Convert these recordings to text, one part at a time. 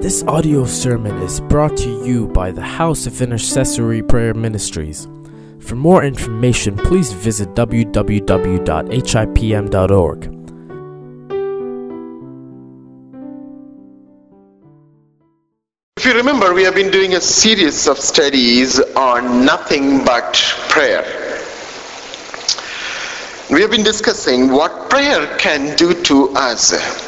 This audio sermon is brought to you by the House of Intercessory Prayer Ministries. For more information, please visit www.hipm.org. If you remember, we have been doing a series of studies on nothing but prayer. We have been discussing what prayer can do to us.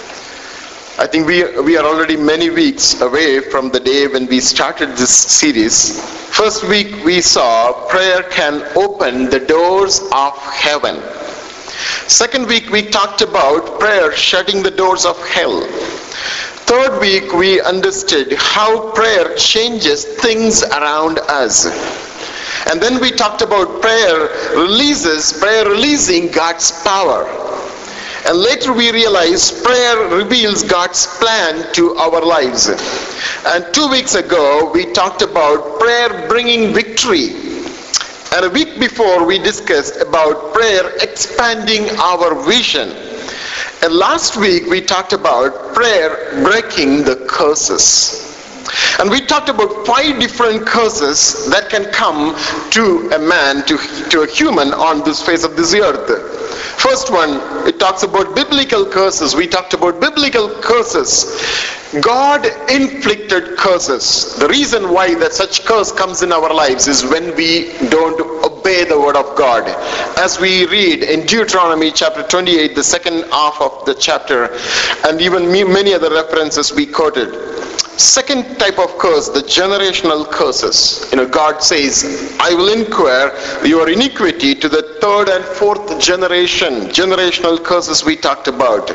I think we, we are already many weeks away from the day when we started this series. First week we saw prayer can open the doors of heaven. Second week we talked about prayer shutting the doors of hell. Third week we understood how prayer changes things around us. And then we talked about prayer releases, prayer releasing God's power. And later we realize prayer reveals God's plan to our lives. And two weeks ago we talked about prayer bringing victory. And a week before we discussed about prayer expanding our vision. And last week we talked about prayer breaking the curses. And we talked about five different curses that can come to a man, to, to a human on this face of this earth. First one, it talks about biblical curses. We talked about biblical curses. God inflicted curses. The reason why that such curse comes in our lives is when we don't obey the word of God. As we read in Deuteronomy chapter 28, the second half of the chapter, and even many other references we quoted. Second type of curse, the generational curses. You know, God says, I will inquire your iniquity to the third and fourth generation. Generational curses we talked about.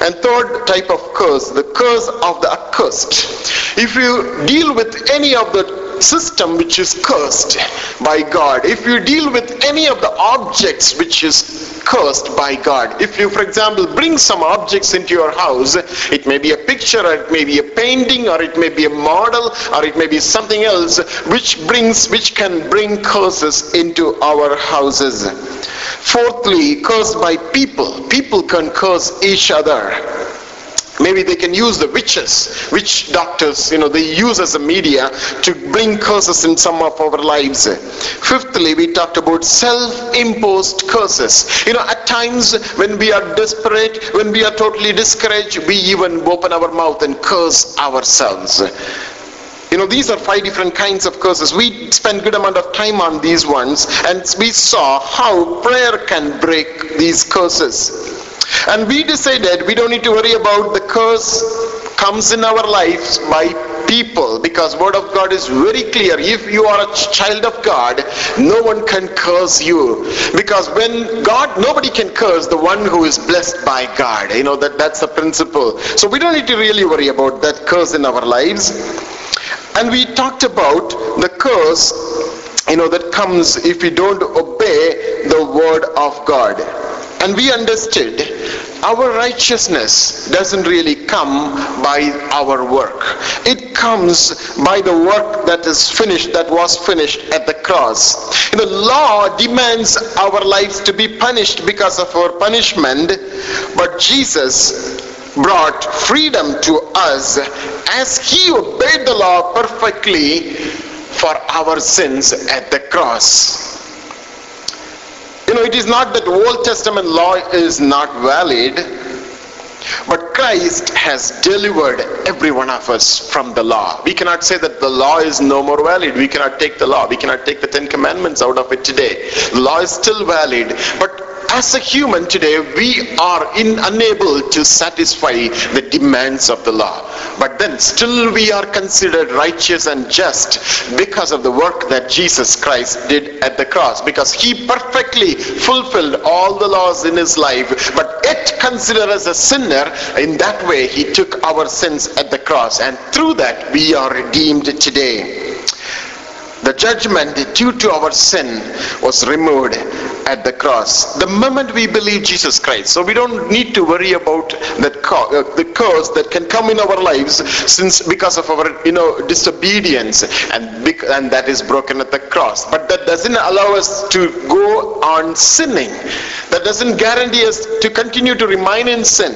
And third type of curse, the curse of the accursed. If you deal with any of the system which is cursed by God, if you deal with any of the objects which is cursed by God, if you, for example, bring some objects into your house, it may be a picture, or it may be a painting, or it may be a model, or it may be something else which brings, which can bring curses into our houses. Fourthly, cursed by people. People can curse each other. Maybe they can use the witches, witch doctors, you know, they use as a media to bring curses in some of our lives. Fifthly, we talked about self-imposed curses. You know, at times when we are desperate, when we are totally discouraged, we even open our mouth and curse ourselves. You know, these are five different kinds of curses. We spent good amount of time on these ones and we saw how prayer can break these curses. And we decided we don't need to worry about the curse comes in our lives by people because word of god is very clear. If you are a child of god no one can curse you. Because when god nobody can curse the one who is blessed by god. You know that that's the principle. So we don't need to really worry about that curse in our lives. And we talked about the curse you know that comes if we don't obey the word of god and we understood our righteousness doesn't really come by our work. It comes by the work that is finished, that was finished at the cross. The law demands our lives to be punished because of our punishment, but Jesus brought freedom to us as he obeyed the law perfectly for our sins at the cross. You know, it is not that Old Testament law is not valid, but Christ has delivered every one of us from the law. We cannot say that the law is no more valid. We cannot take the law. We cannot take the Ten Commandments out of it today. The law is still valid, but as a human today, we are in, unable to satisfy the demands of the law. But then still we are considered righteous and just because of the work that Jesus Christ did at the cross. Because he perfectly fulfilled all the laws in his life, but yet considered as a sinner, in that way he took our sins at the cross. And through that we are redeemed today. The judgment due to our sin was removed at the cross. The moment we believe Jesus Christ. So we don't need to worry about that uh, the curse that can come in our lives since because of our you know disobedience and and that is broken at the cross. But that doesn't allow us to go on sinning. That doesn't guarantee us to continue to remain in sin.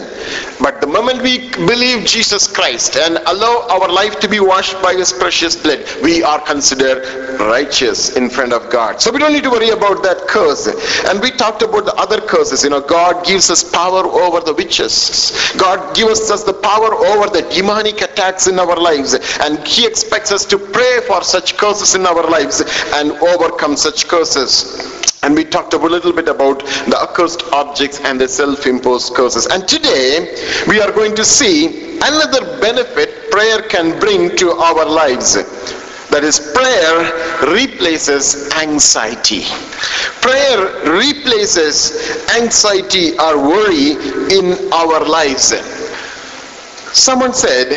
But the moment we believe Jesus Christ and allow our life to be washed by his precious blood, we are considered righteous in front of God. So we don't need to worry about that curse. And we talked about the other curses. You know, God gives us power over the witches. God gives us the power over the demonic attacks in our lives. And he expects us to pray for such curses in our lives and overcome such curses. And we talked a little bit about the accursed objects and the self-imposed curses. And today we are going to see another benefit prayer can bring to our lives. That is, prayer replaces anxiety. Prayer replaces anxiety or worry in our lives. Someone said,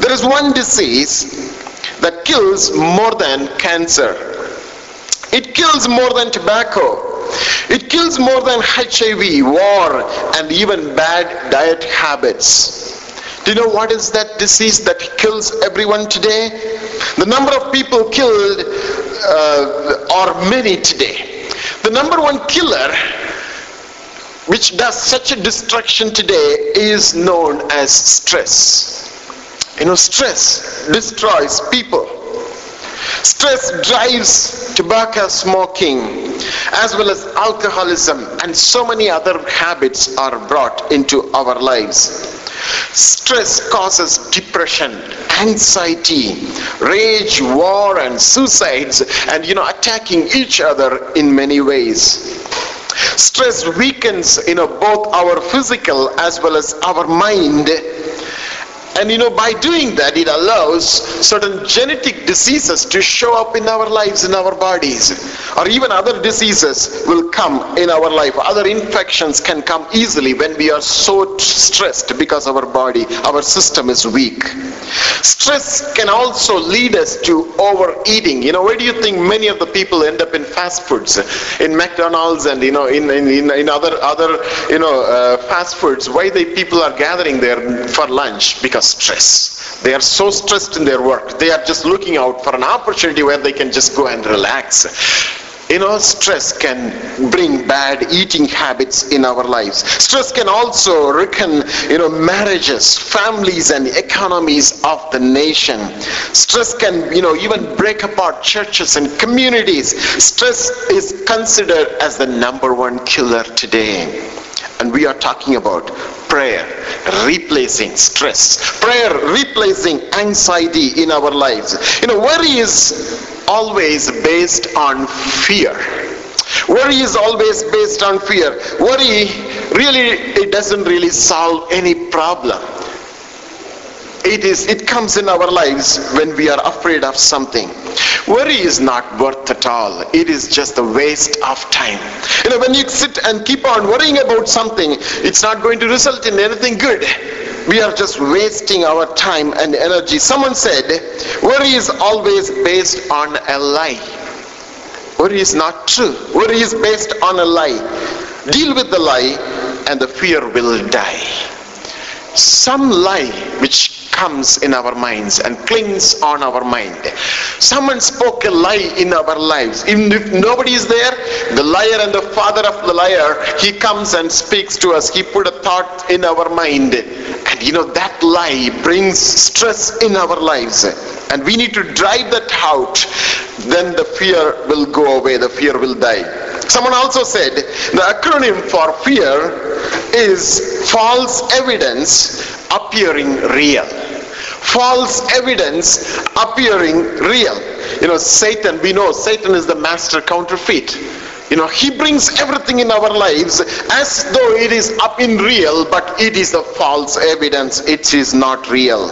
there is one disease that kills more than cancer it kills more than tobacco. It kills more than HIV, war, and even bad diet habits. Do you know what is that disease that kills everyone today? The number of people killed uh, are many today. The number one killer which does such a destruction today is known as stress. You know, stress destroys people. Stress drives tobacco smoking as well as alcoholism and so many other habits are brought into our lives. Stress causes depression, anxiety, rage, war and suicides and you know attacking each other in many ways. Stress weakens you know both our physical as well as our mind and you know, by doing that, it allows certain genetic diseases to show up in our lives, in our bodies. Or even other diseases will come in our life. Other infections can come easily when we are so stressed because our body, our system is weak. Stress can also lead us to overeating. You know, where do you think many of the people end up in fast foods? In McDonald's and, you know, in, in, in other, other, you know, uh, fast foods. Why the people are gathering there for lunch? Because stress. They are so stressed in their work. They are just looking out for an opportunity where they can just go and relax. You know, stress can bring bad eating habits in our lives. Stress can also reckon, you know, marriages, families, and economies of the nation. Stress can, you know, even break apart churches and communities. Stress is considered as the number one killer today. And we are talking about prayer replacing stress, prayer replacing anxiety in our lives. You know, worry is always based on fear. Worry is always based on fear. Worry really, it doesn't really solve any problem it is it comes in our lives when we are afraid of something. Worry is not worth at all. It is just a waste of time. You know when you sit and keep on worrying about something it's not going to result in anything good. We are just wasting our time and energy. Someone said worry is always based on a lie. Worry is not true. Worry is based on a lie. Deal with the lie and the fear will die. Some lie which comes in our minds and clings on our mind. Someone spoke a lie in our lives. Even if nobody is there, the liar and the father of the liar, he comes and speaks to us. He put a thought in our mind. And you know, that lie brings stress in our lives. And we need to drive that out. Then the fear will go away. The fear will die. Someone also said the acronym for fear is false evidence appearing real. False evidence appearing real. You know, Satan, we know Satan is the master counterfeit. You know, he brings everything in our lives as though it is up in real, but it is a false evidence. It is not real.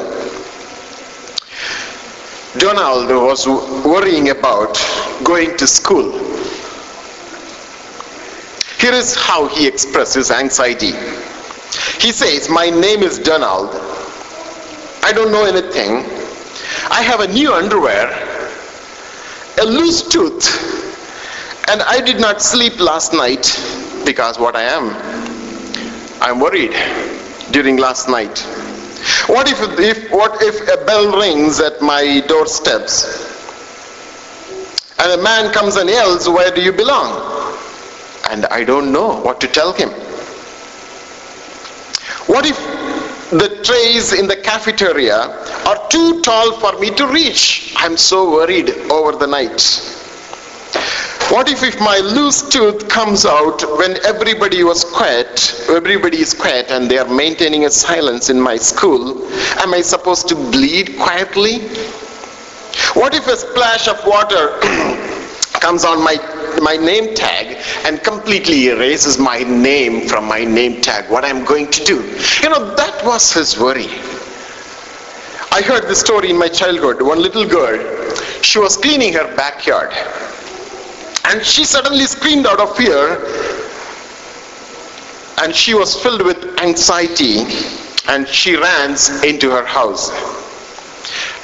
Donald was worrying about going to school. Here is how he expressed his anxiety. He says, My name is Donald. I don't know anything. I have a new underwear, a loose tooth, and I did not sleep last night because what I am, I'm worried during last night. What if, if what if a bell rings at my doorsteps and a man comes and yells, Where do you belong? and I don't know what to tell him. What if the trays in the cafeteria are too tall for me to reach? I'm so worried over the night. What if, if my loose tooth comes out when everybody was quiet, everybody is quiet and they are maintaining a silence in my school? Am I supposed to bleed quietly? What if a splash of water comes on my my name tag and completely erases my name from my name tag. What i'm going to do. You know that was his worry. I heard this story in my childhood. One little girl she was cleaning her backyard. And she suddenly screamed out of fear. And she was filled with anxiety. And she ran into her house.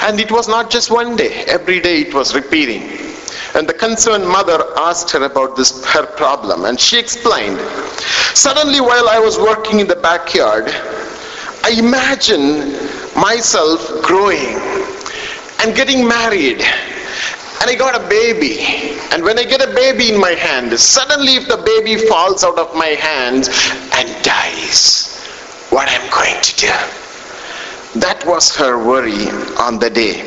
And it was not just one day. Every day it was repeating and the concerned mother asked her about this her problem and she explained suddenly while i was working in the backyard i imagine myself growing and getting married and I got a baby. And when I get a baby in my hand, suddenly if the baby falls out of my hands and dies, what I'm going to do? That was her worry on the day.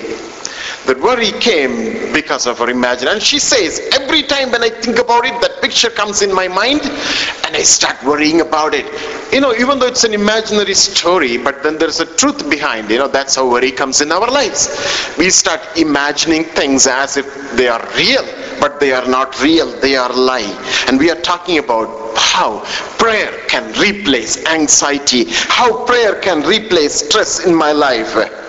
The worry came because of her imagination. And she says, every time when I think about it, that picture comes in my mind and I start worrying about it. You know, even though it's an imaginary story, but then there's a truth behind, you know, that's how worry comes in our lives. We start imagining things as if they are real, but they are not real, they are lie. And we are talking about how prayer can replace anxiety, how prayer can replace stress in my life.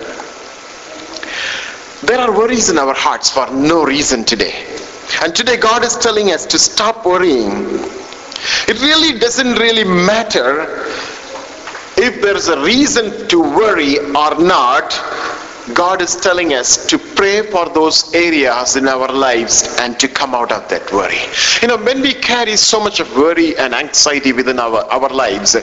There are worries in our hearts for no reason today. And today God is telling us to stop worrying. It really doesn't really matter if there's a reason to worry or not. God is telling us to pray for those areas in our lives and to come out of that worry. You know, when we carry so much of worry and anxiety within our, our lives,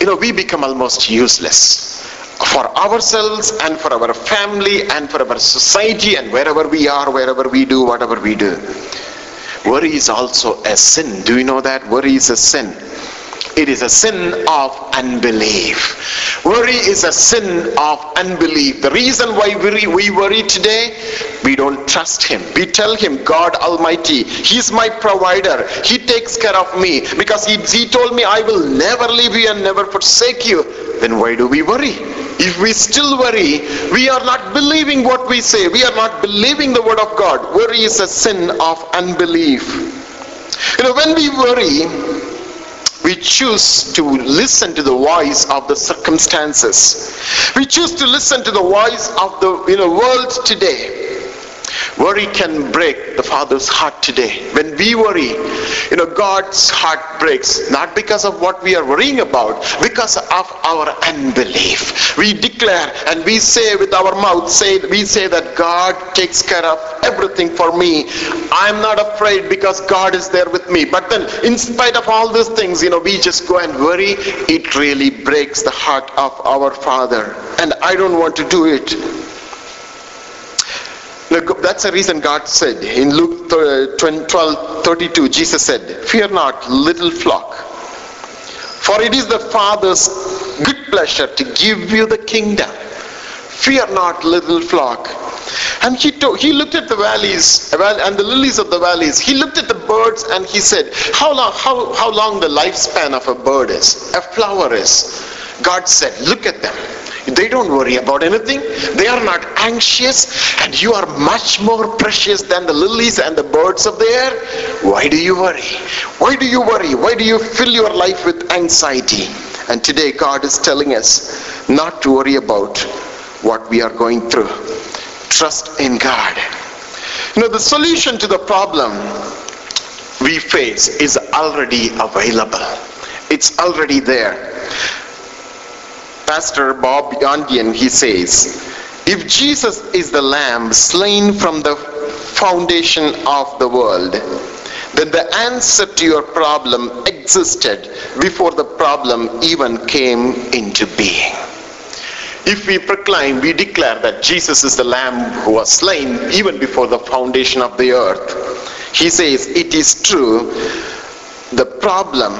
you know, we become almost useless for ourselves and for our family and for our society and wherever we are, wherever we do, whatever we do. Worry is also a sin. Do you know that? Worry is a sin. It is a sin of unbelief. Worry is a sin of unbelief. The reason why we, worry today, we don't trust Him. We tell Him, God Almighty, He's my provider. He takes care of me because He, he told me, I will never leave you and never forsake you. Then why do we worry? If we still worry, we are not believing what we say. We are not believing the word of God. Worry is a sin of unbelief. You know, when we worry, we choose to listen to the voice of the circumstances. We choose to listen to the voice of the you know, world today. Worry can break the Father's heart today. When we worry, you know, God's heart breaks, not because of what we are worrying about, because of our unbelief. We declare and we say with our mouth, say we say that God takes care of everything for me. I'm not afraid because God is there with me. But then in spite of all these things, you know, we just go and worry. It really breaks the heart of our Father. And I don't want to do it. That's the reason God said in Luke uh, 12 32, Jesus said, Fear not, little flock, for it is the Father's good pleasure to give you the kingdom. Fear not, little flock. And he, he looked at the valleys and the lilies of the valleys. He looked at the birds and he said, how long, how, how long the lifespan of a bird is, a flower is. God said, look at them. They don't worry about anything. They are not anxious. And you are much more precious than the lilies and the birds of the air. Why do you worry? Why do you worry? Why do you fill your life with anxiety? And today God is telling us not to worry about what we are going through. Trust in God. You know, the solution to the problem we face is already available. It's already there. Pastor Bob Yandian, he says, if Jesus is the lamb slain from the foundation of the world, then the answer to your problem existed before the problem even came into being. If we proclaim, we declare that Jesus is the lamb who was slain even before the foundation of the earth, he says, it is true the problem,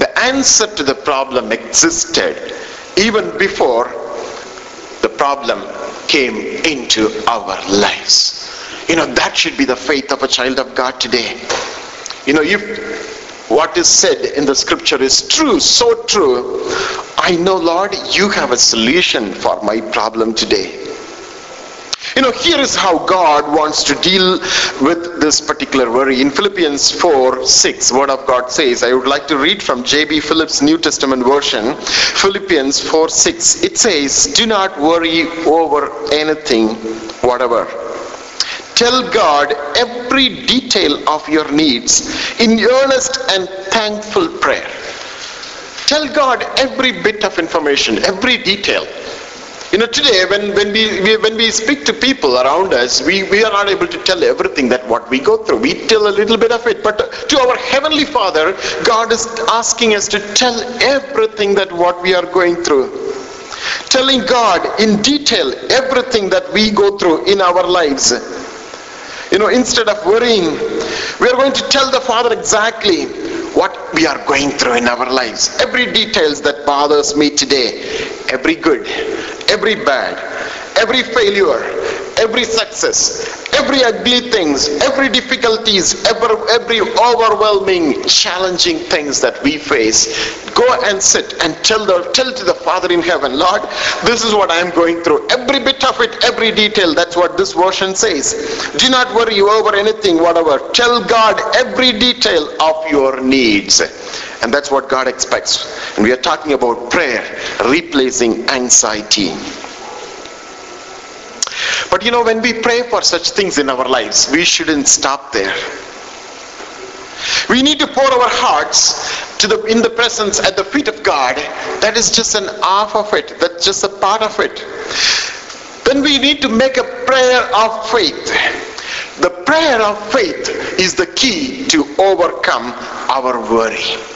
the answer to the problem existed even before the problem came into our lives. You know, that should be the faith of a child of God today. You know, if what is said in the scripture is true, so true, I know, Lord, you have a solution for my problem today. You know, here is how God wants to deal with this particular worry. In Philippians 4 6, Word of God says, I would like to read from J.B. Phillips' New Testament version, Philippians 4 6. It says, Do not worry over anything, whatever. Tell God every detail of your needs in earnest and thankful prayer. Tell God every bit of information, every detail. You know, today when, when, we, we, when we speak to people around us, we, we are not able to tell everything that what we go through. We tell a little bit of it. But to our Heavenly Father, God is asking us to tell everything that what we are going through. Telling God in detail everything that we go through in our lives. You know, instead of worrying, we are going to tell the Father exactly what we are going through in our lives. Every details that bothers me today, every good, every bad, every failure, every success, every ugly things, every difficulties, every, every overwhelming, challenging things that we face. Go and sit and tell the tell to the Father in heaven, Lord, this is what I am going through. Every bit of it, every detail. That's what this version says. Do not worry over anything, whatever. Tell God every detail of your needs. And that's what God expects. And we are talking about prayer replacing anxiety. But you know, when we pray for such things in our lives, we shouldn't stop there. We need to pour our hearts to the in the presence at the feet of God. That is just an half of it. That's just a part of it. Then we need to make a prayer of faith. The prayer of faith is the key to overcome our worry.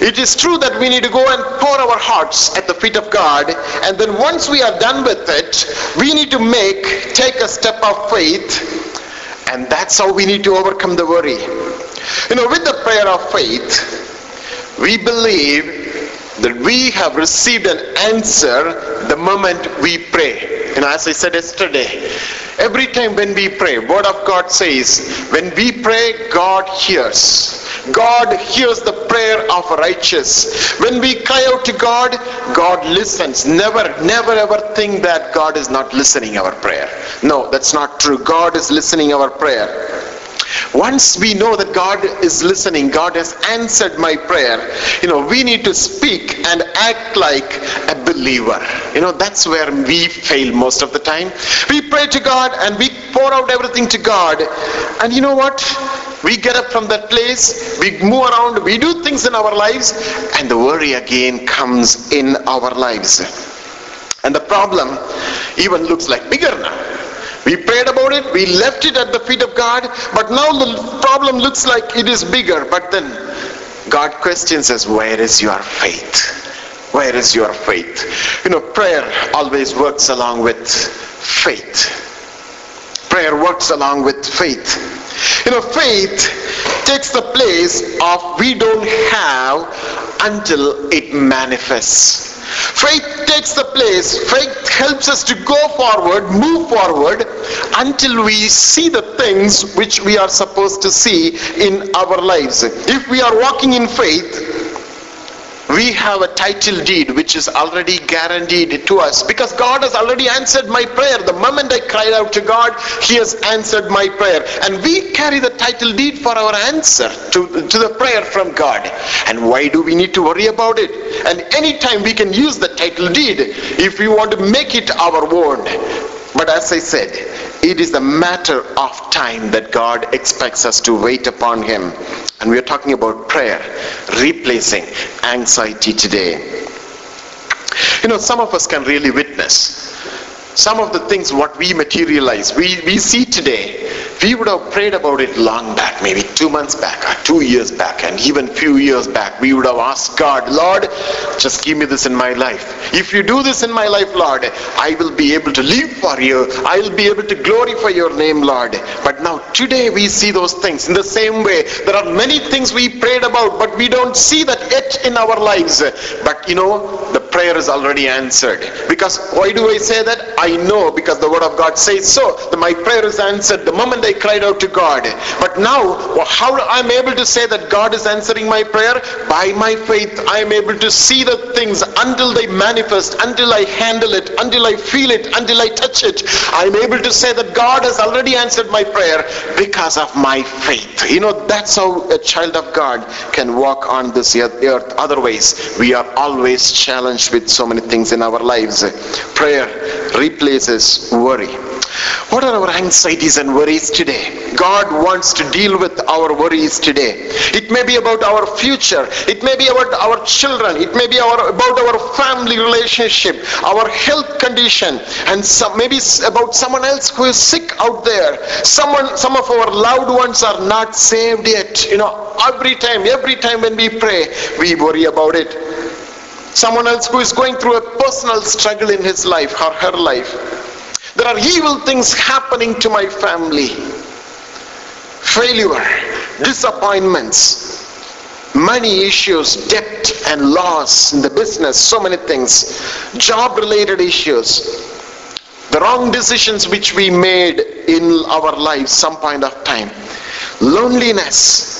It is true that we need to go and pour our hearts at the feet of God, and then once we are done with it, we need to make, take a step of faith, and that's how we need to overcome the worry. You know, with the prayer of faith, we believe that we have received an answer the moment we pray. Know, as I said yesterday, every time when we pray, Word of God says, when we pray, God hears. God hears the prayer of righteous. When we cry out to God, God listens. Never, never ever think that God is not listening our prayer. No, that's not true. God is listening our prayer. Once we know that God is listening, God has answered my prayer, you know, we need to speak and act like a believer. You know, that's where we fail most of the time. We pray to God and we pour out everything to God. And you know what? We get up from that place, we move around, we do things in our lives, and the worry again comes in our lives. And the problem even looks like bigger now. We prayed about it, we left it at the feet of God, but now the problem looks like it is bigger. But then God questions us, where is your faith? Where is your faith? You know, prayer always works along with faith. Prayer works along with faith. You know, faith takes the place of we don't have until it manifests. Faith takes the place, faith helps us to go forward, move forward until we see the things which we are supposed to see in our lives. If we are walking in faith, we have a title deed which is already guaranteed to us because God has already answered my prayer. The moment I cried out to God, He has answered my prayer. And we carry the title deed for our answer to, to the prayer from God. And why do we need to worry about it? And anytime we can use the title deed if we want to make it our own. But as I said, it is a matter of time that God expects us to wait upon Him. And we are talking about prayer, replacing anxiety today. You know, some of us can really witness some of the things what we materialize we, we see today we would have prayed about it long back, maybe two months back, or two years back, and even few years back. We would have asked God, Lord, just give me this in my life. If you do this in my life, Lord, I will be able to live for you. I will be able to glorify your name, Lord. But now today we see those things in the same way. There are many things we prayed about, but we don't see that yet in our lives. But you know, prayer is already answered. Because why do I say that? I know because the word of God says so. My prayer is answered the moment I cried out to God. But now, how I'm able to say that God is answering my prayer? By my faith, I am able to see the things until they manifest, until I handle it, until I feel it, until I touch it. I'm able to say that God has already answered my prayer because of my faith. You know, that's how a child of God can walk on this earth. Otherwise, we are always challenged with so many things in our lives. Prayer replaces worry. What are our anxieties and worries today? God wants to deal with our worries today. It may be about our future. It may be about our children. It may be our, about our family relationship, our health condition, and some, maybe about someone else who is sick out there. Someone, some of our loved ones are not saved yet. You know, every time, every time when we pray, we worry about it. Someone else who is going through a personal struggle in his life or her life there are evil things happening to my family. Failure, disappointments, money issues, debt and loss in the business, so many things, job related issues, the wrong decisions which we made in our lives some point of time, loneliness.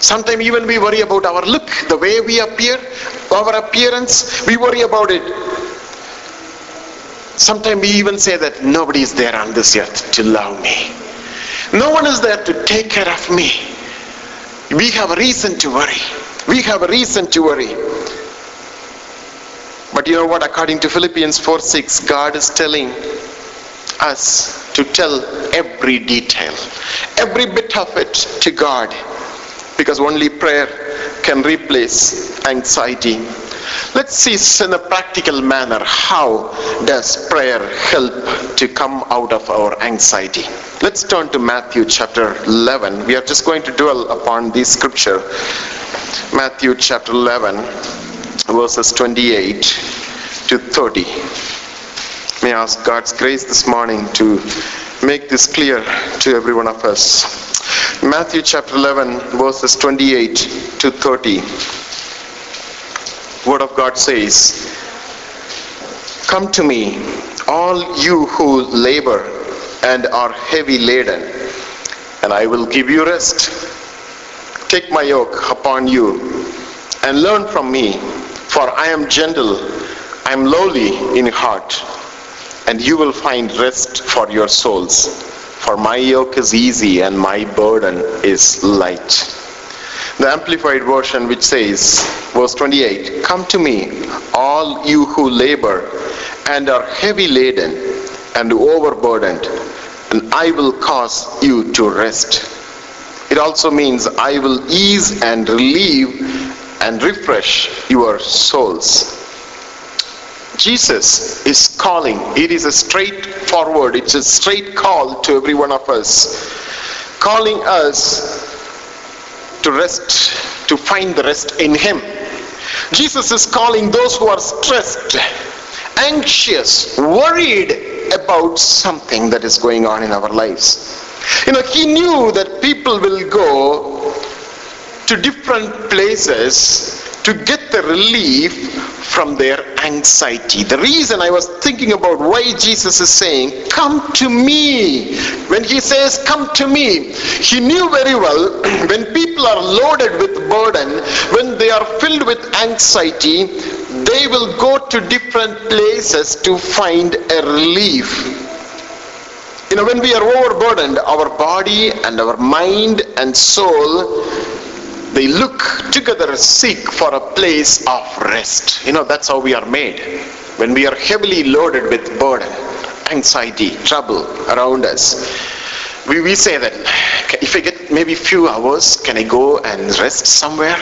Sometimes even we worry about our look, the way we appear, our appearance, we worry about it Sometimes we even say that nobody is there on this earth to love me. No one is there to take care of me. We have a reason to worry. We have a reason to worry. But you know what? According to Philippians 4 6, God is telling us to tell every detail, every bit of it to God. Because only prayer can replace anxiety Let's see in a practical manner how does prayer help to come out of our anxiety. Let's turn to Matthew chapter 11. We are just going to dwell upon this scripture. Matthew chapter 11 verses 28 to 30. May I ask God's grace this morning to make this clear to every one of us. Matthew chapter 11 verses 28 to 30 word of God says, Come to me, all you who labor and are heavy laden, and I will give you rest. Take my yoke upon you and learn from me, for I am gentle, I am lowly in heart, and you will find rest for your souls. For my yoke is easy and my burden is light. The Amplified Version, which says, verse 28, Come to me, all you who labor and are heavy laden and overburdened, and I will cause you to rest. It also means I will ease and relieve and refresh your souls. Jesus is calling. It is a straightforward, it's a straight call to every one of us. Calling us to rest, to find the rest in Him. Jesus is calling those who are stressed, anxious, worried about something that is going on in our lives. You know, He knew that people will go to different places to get the relief from their anxiety. The reason I was thinking about why Jesus is saying, Come to me. When he says, Come to me, he knew very well when people are loaded with burden, when they are filled with anxiety, they will go to different places to find a relief. You know, when we are overburdened, our body and our mind and soul they look together seek for a place of rest. You know that's how we are made. When we are heavily loaded with burden anxiety trouble around us we, we say that if i get maybe few hours can i go and rest somewhere?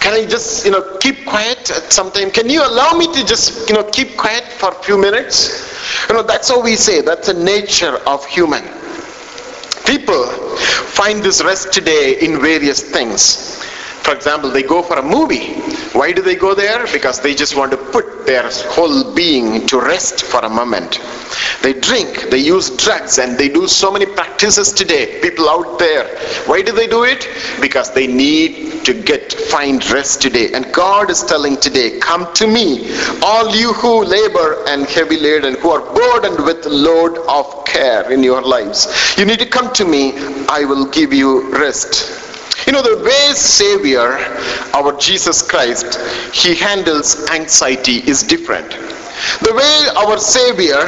Can i just you know keep quiet at some time? Can you allow me to just you know keep quiet for a few minutes? You know that's how we say that's the nature of human People find this rest today in various things. For example, they go for a movie. Why do they go there? Because they just want to put their whole being to rest for a moment. They drink, they use drugs, and they do so many practices today. People out there. Why do they do it? Because they need to get find rest today. And God is telling today, come to me, all you who labor and heavy laden, who are burdened with load of care in your lives. You need to come to me, I will give you rest. You know, the way Savior, our Jesus Christ, he handles anxiety is different. The way our Savior,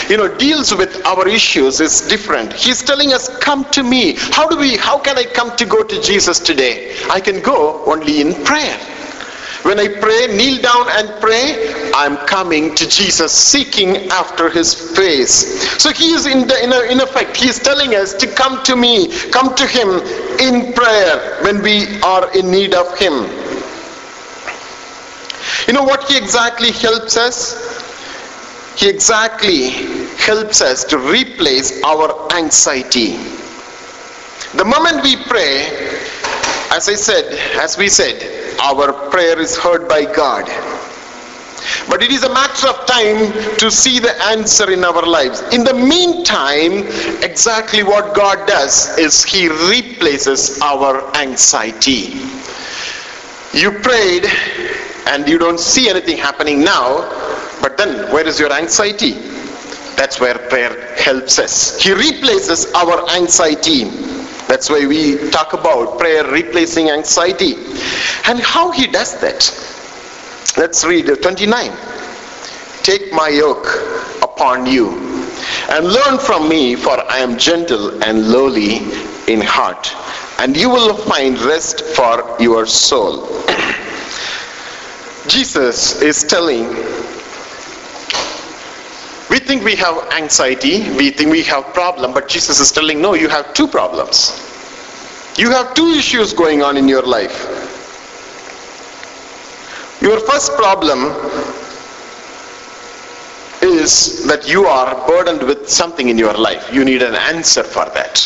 you know, deals with our issues is different. He's telling us, come to me. How do we, how can I come to go to Jesus today? I can go only in prayer. When I pray, kneel down and pray, I'm coming to Jesus, seeking after his face. So he is in, the, in, a, in effect, he is telling us to come to me, come to him in prayer when we are in need of him. You know what he exactly helps us? He exactly helps us to replace our anxiety. The moment we pray, as I said, as we said, our prayer is heard by God. But it is a matter of time to see the answer in our lives. In the meantime, exactly what God does is He replaces our anxiety. You prayed and you don't see anything happening now, but then where is your anxiety? That's where prayer helps us. He replaces our anxiety. That's why we talk about prayer replacing anxiety. And how he does that. Let's read 29. Take my yoke upon you and learn from me, for I am gentle and lowly in heart, and you will find rest for your soul. Jesus is telling we think we have anxiety, we think we have problem, but Jesus is telling, no, you have two problems. You have two issues going on in your life. Your first problem is that you are burdened with something in your life. You need an answer for that.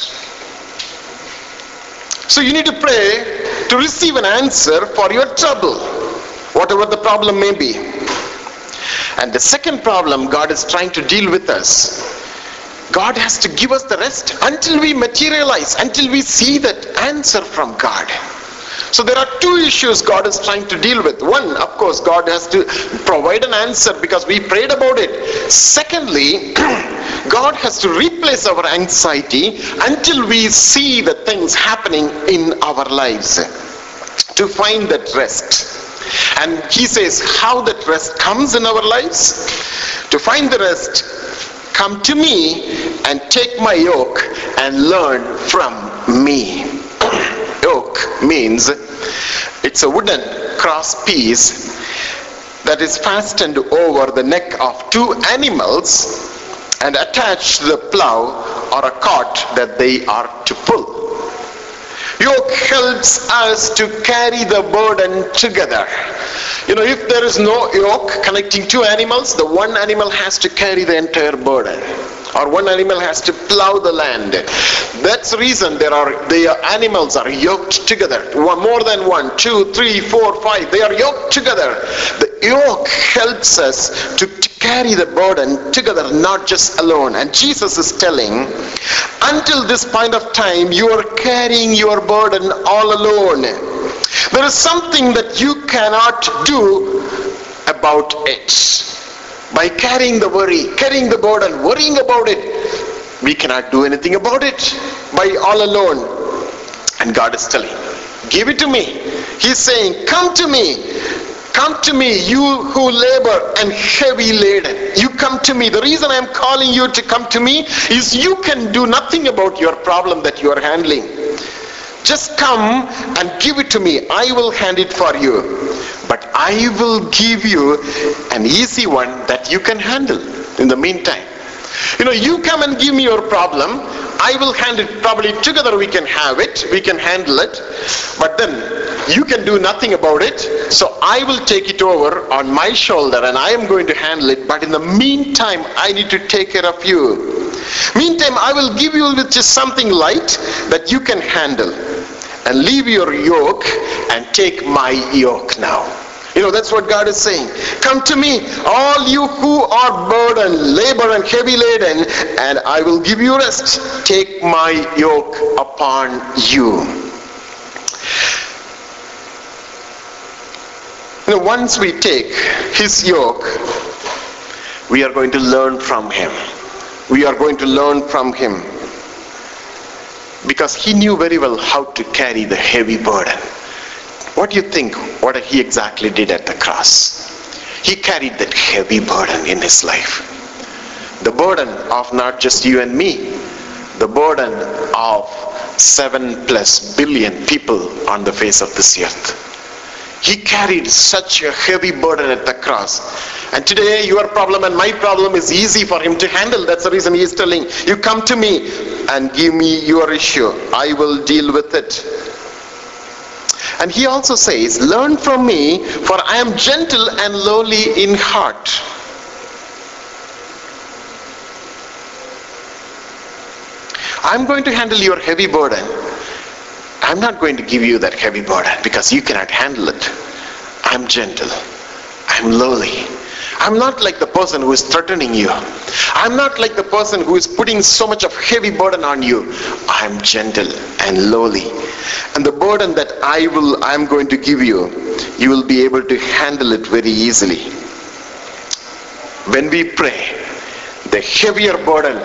So you need to pray to receive an answer for your trouble, whatever the problem may be. And the second problem God is trying to deal with us. God has to give us the rest until we materialize, until we see that answer from God. So there are two issues God is trying to deal with. One, of course, God has to provide an answer because we prayed about it. Secondly, God has to replace our anxiety until we see the things happening in our lives to find that rest. And he says how that rest comes in our lives. To find the rest, come to me and take my yoke and learn from me. yoke means it's a wooden cross piece that is fastened over the neck of two animals and attached to the plow or a cart that they are to pull. Yoke helps us to carry the burden together. You know, if there is no yoke connecting two animals, the one animal has to carry the entire burden. Or one animal has to plow the land. That's the reason there are the animals are yoked together. One more than one, two, three, four, five. They are yoked together. The yoke helps us to carry the burden together, not just alone. And Jesus is telling, until this point of time, you are carrying your burden all alone. There is something that you cannot do about it. By carrying the worry, carrying the burden, worrying about it, we cannot do anything about it by all alone. And God is telling, give it to me. He's saying, come to me. Come to me, you who labor and heavy laden. You come to me. The reason I'm calling you to come to me is you can do nothing about your problem that you are handling. Just come and give it to me. I will hand it for you. But I will give you an easy one that you can handle in the meantime. You know, you come and give me your problem. I will handle it probably together we can have it, we can handle it. But then you can do nothing about it. So I will take it over on my shoulder and I am going to handle it. But in the meantime, I need to take care of you. Meantime, I will give you is something light that you can handle. And leave your yoke and take my yoke now. You know, that's what God is saying. Come to me, all you who are burdened, labor and heavy laden, and I will give you rest. Take my yoke upon you. You know, once we take his yoke, we are going to learn from him. We are going to learn from him. Because he knew very well how to carry the heavy burden. What do you think what he exactly did at the cross? He carried that heavy burden in his life. The burden of not just you and me, the burden of seven plus billion people on the face of this earth. He carried such a heavy burden at the cross. And today your problem and my problem is easy for him to handle. That's the reason he is telling, you come to me and give me your issue. I will deal with it. And he also says, Learn from me, for I am gentle and lowly in heart. I'm going to handle your heavy burden. I'm not going to give you that heavy burden because you cannot handle it. I'm gentle. I'm lowly. I'm not like the person who is threatening you. I'm not like the person who is putting so much of heavy burden on you. I'm gentle and lowly. And the burden that I will I'm going to give you, you will be able to handle it very easily. When we pray, the heavier burden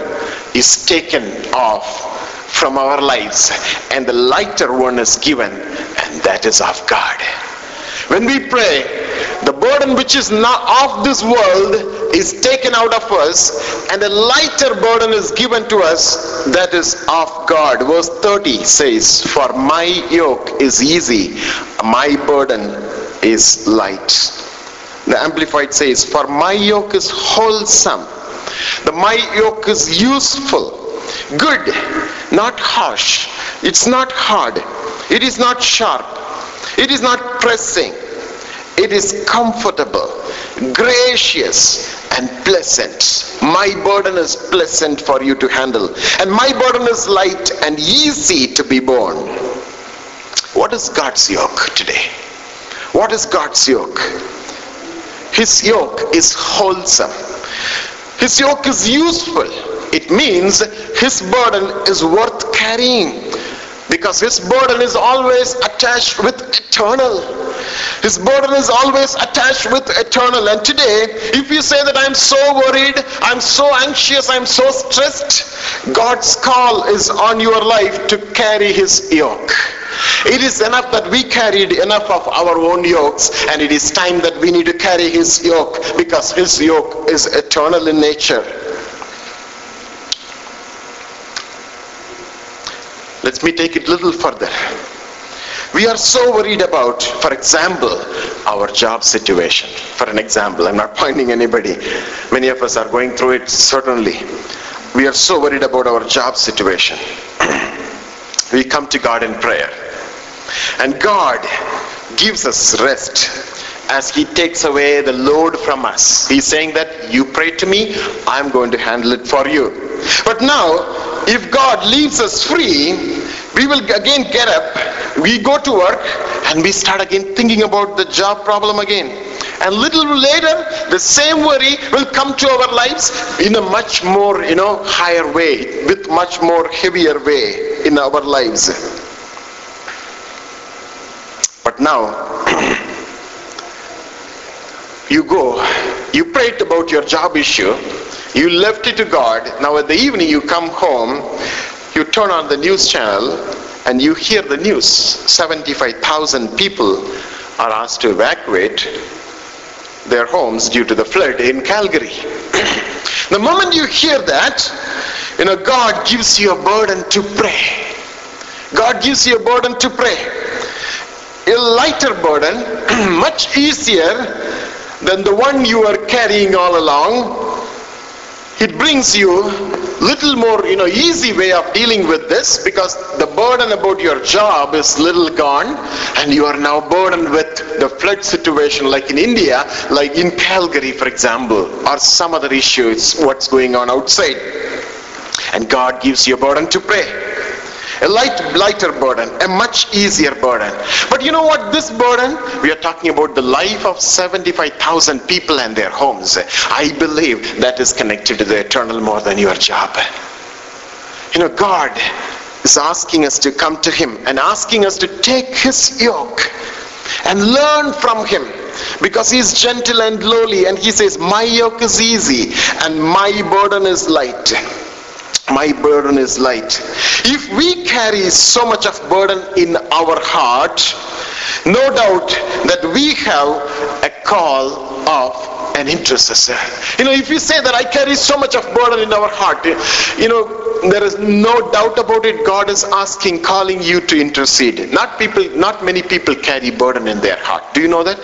is taken off from our lives and the lighter one is given and that is of God. When we pray, the burden which is not of this world is taken out of us and a lighter burden is given to us that is of God. Verse 30 says, For my yoke is easy, my burden is light. The Amplified says, For my yoke is wholesome, the my yoke is useful, good, not harsh. It's not hard. It is not sharp. It is not pressing. It is comfortable, gracious, and pleasant. My burden is pleasant for you to handle, and my burden is light and easy to be borne. What is God's yoke today? What is God's yoke? His yoke is wholesome. His yoke is useful. It means his burden is worth carrying because his burden is always attached with eternal. His burden is always attached with eternal. And today, if you say that I'm so worried, I'm so anxious, I'm so stressed, God's call is on your life to carry his yoke. It is enough that we carried enough of our own yokes, and it is time that we need to carry his yoke because his yoke is eternal in nature. Let me take it a little further. We are so worried about, for example, our job situation. For an example, I'm not pointing anybody. Many of us are going through it, certainly. We are so worried about our job situation. we come to God in prayer. And God gives us rest as he takes away the load from us. He's saying that you pray to me, I'm going to handle it for you. But now, if God leaves us free, we will again get up, we go to work, and we start again thinking about the job problem again. And little later, the same worry will come to our lives in a much more, you know, higher way, with much more heavier way in our lives. But now, you go, you prayed about your job issue, you left it to God. Now at the evening you come home, you turn on the news channel and you hear the news. 75,000 people are asked to evacuate their homes due to the flood in Calgary. the moment you hear that, you know, God gives you a burden to pray. God gives you a burden to pray. A lighter burden, much easier than the one you are carrying all along it brings you little more you know easy way of dealing with this because the burden about your job is little gone and you are now burdened with the flood situation like in india like in calgary for example or some other issues what's going on outside and God gives you a burden to pray. A light, lighter burden, a much easier burden. But you know what? This burden, we are talking about the life of 75,000 people and their homes. I believe that is connected to the eternal more than your job. You know, God is asking us to come to Him and asking us to take His yoke and learn from Him because He is gentle and lowly and He says, My yoke is easy and my burden is light my burden is light. If we carry so much of burden in our heart, no doubt that we have a call of an intercessor. You know, if you say that I carry so much of burden in our heart, you know, there is no doubt about it. God is asking, calling you to intercede. Not people, not many people carry burden in their heart. Do you know that?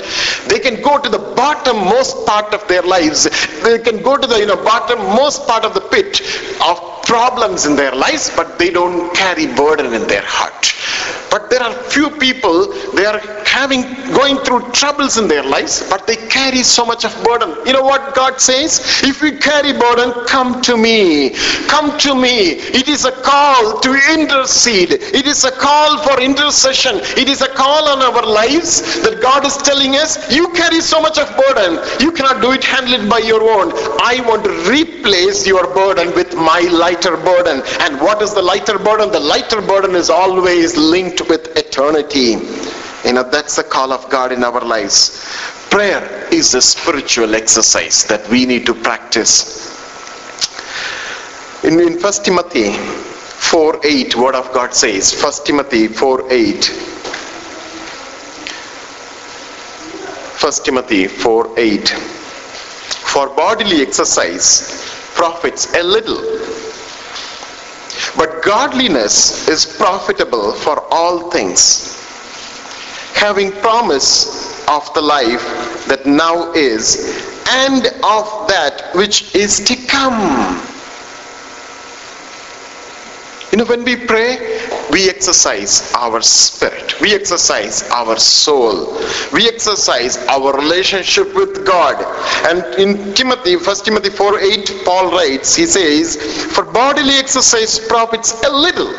They can go to the bottommost part of their lives. They can go to the you know bottommost part of the pit of problems in their lives, but they don't carry burden in their heart. But there are few people, they are having, going through troubles in their lives, but they carry so much of burden. You know what God says? If you carry burden, come to me. Come to me. It is a call to intercede. It is a call for intercession. It is a call on our lives that God is telling us, you carry so much of burden. You cannot do it, handle it by your own. I want to replace your burden with my lighter burden. And what is the lighter burden? The lighter burden is always linked with eternity. You know, that's the call of God in our lives. Prayer is a spiritual exercise that we need to practice. In, in 1 Timothy 4 8, Word of God says, 1 Timothy 4 8. 1 Timothy 4 8. For bodily exercise profits a little, but godliness is profitable for all things having promise of the life that now is and of that which is to come. You know, when we pray, we exercise our spirit, we exercise our soul, we exercise our relationship with God. And in Timothy, 1 Timothy 4 8, Paul writes, he says, For bodily exercise profits a little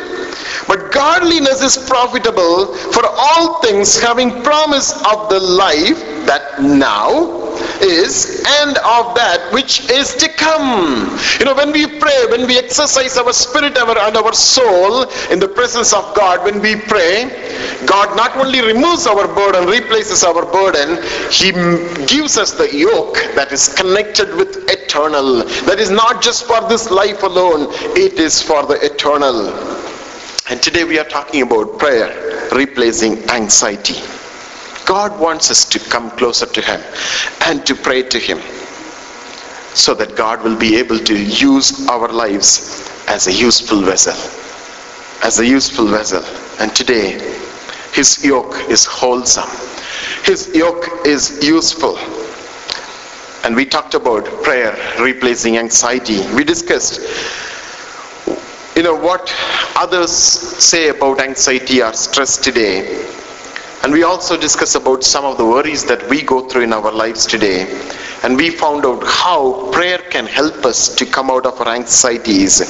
but godliness is profitable for all things, having promise of the life that now is and of that which is to come. You know, when we pray, when we exercise our spirit our, and our soul in the presence of God, when we pray, God not only removes our burden, replaces our burden, He gives us the yoke that is connected with eternal. That is not just for this life alone, it is for the eternal. And today we are talking about prayer replacing anxiety. God wants us to come closer to Him and to pray to Him so that God will be able to use our lives as a useful vessel. As a useful vessel. And today, His yoke is wholesome, His yoke is useful. And we talked about prayer replacing anxiety. We discussed you know what others say about anxiety or stress today and we also discuss about some of the worries that we go through in our lives today. And we found out how prayer can help us to come out of our anxieties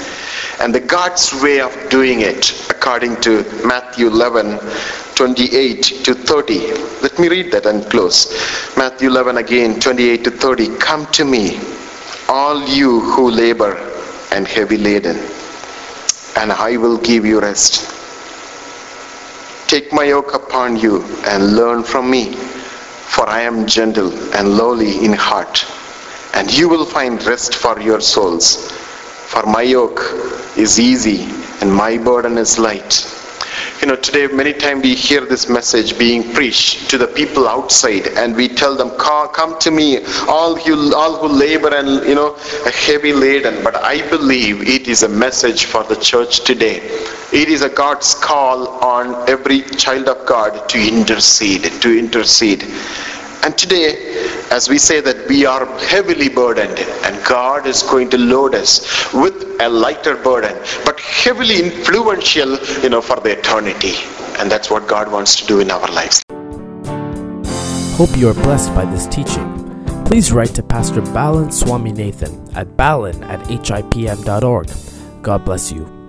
and the god's way of doing it according to matthew 11 28 to 30 let me read that and close. Matthew 11 again 28 to 30 come to me all you who labor and heavy laden and I will give you rest. Take my yoke upon you and learn from me, for I am gentle and lowly in heart, and you will find rest for your souls. For my yoke is easy and my burden is light. You know, today many times we hear this message being preached to the people outside, and we tell them, "Come to me, all you, all who labor and you know, heavy laden." But I believe it is a message for the church today. It is a God's call on every child of God to intercede, to intercede. And today, as we say that we are heavily burdened and God is going to load us with a lighter burden, but heavily influential, you know, for the eternity. And that's what God wants to do in our lives. Hope you are blessed by this teaching. Please write to Pastor Balan Swaminathan at balan at hipm.org. God bless you.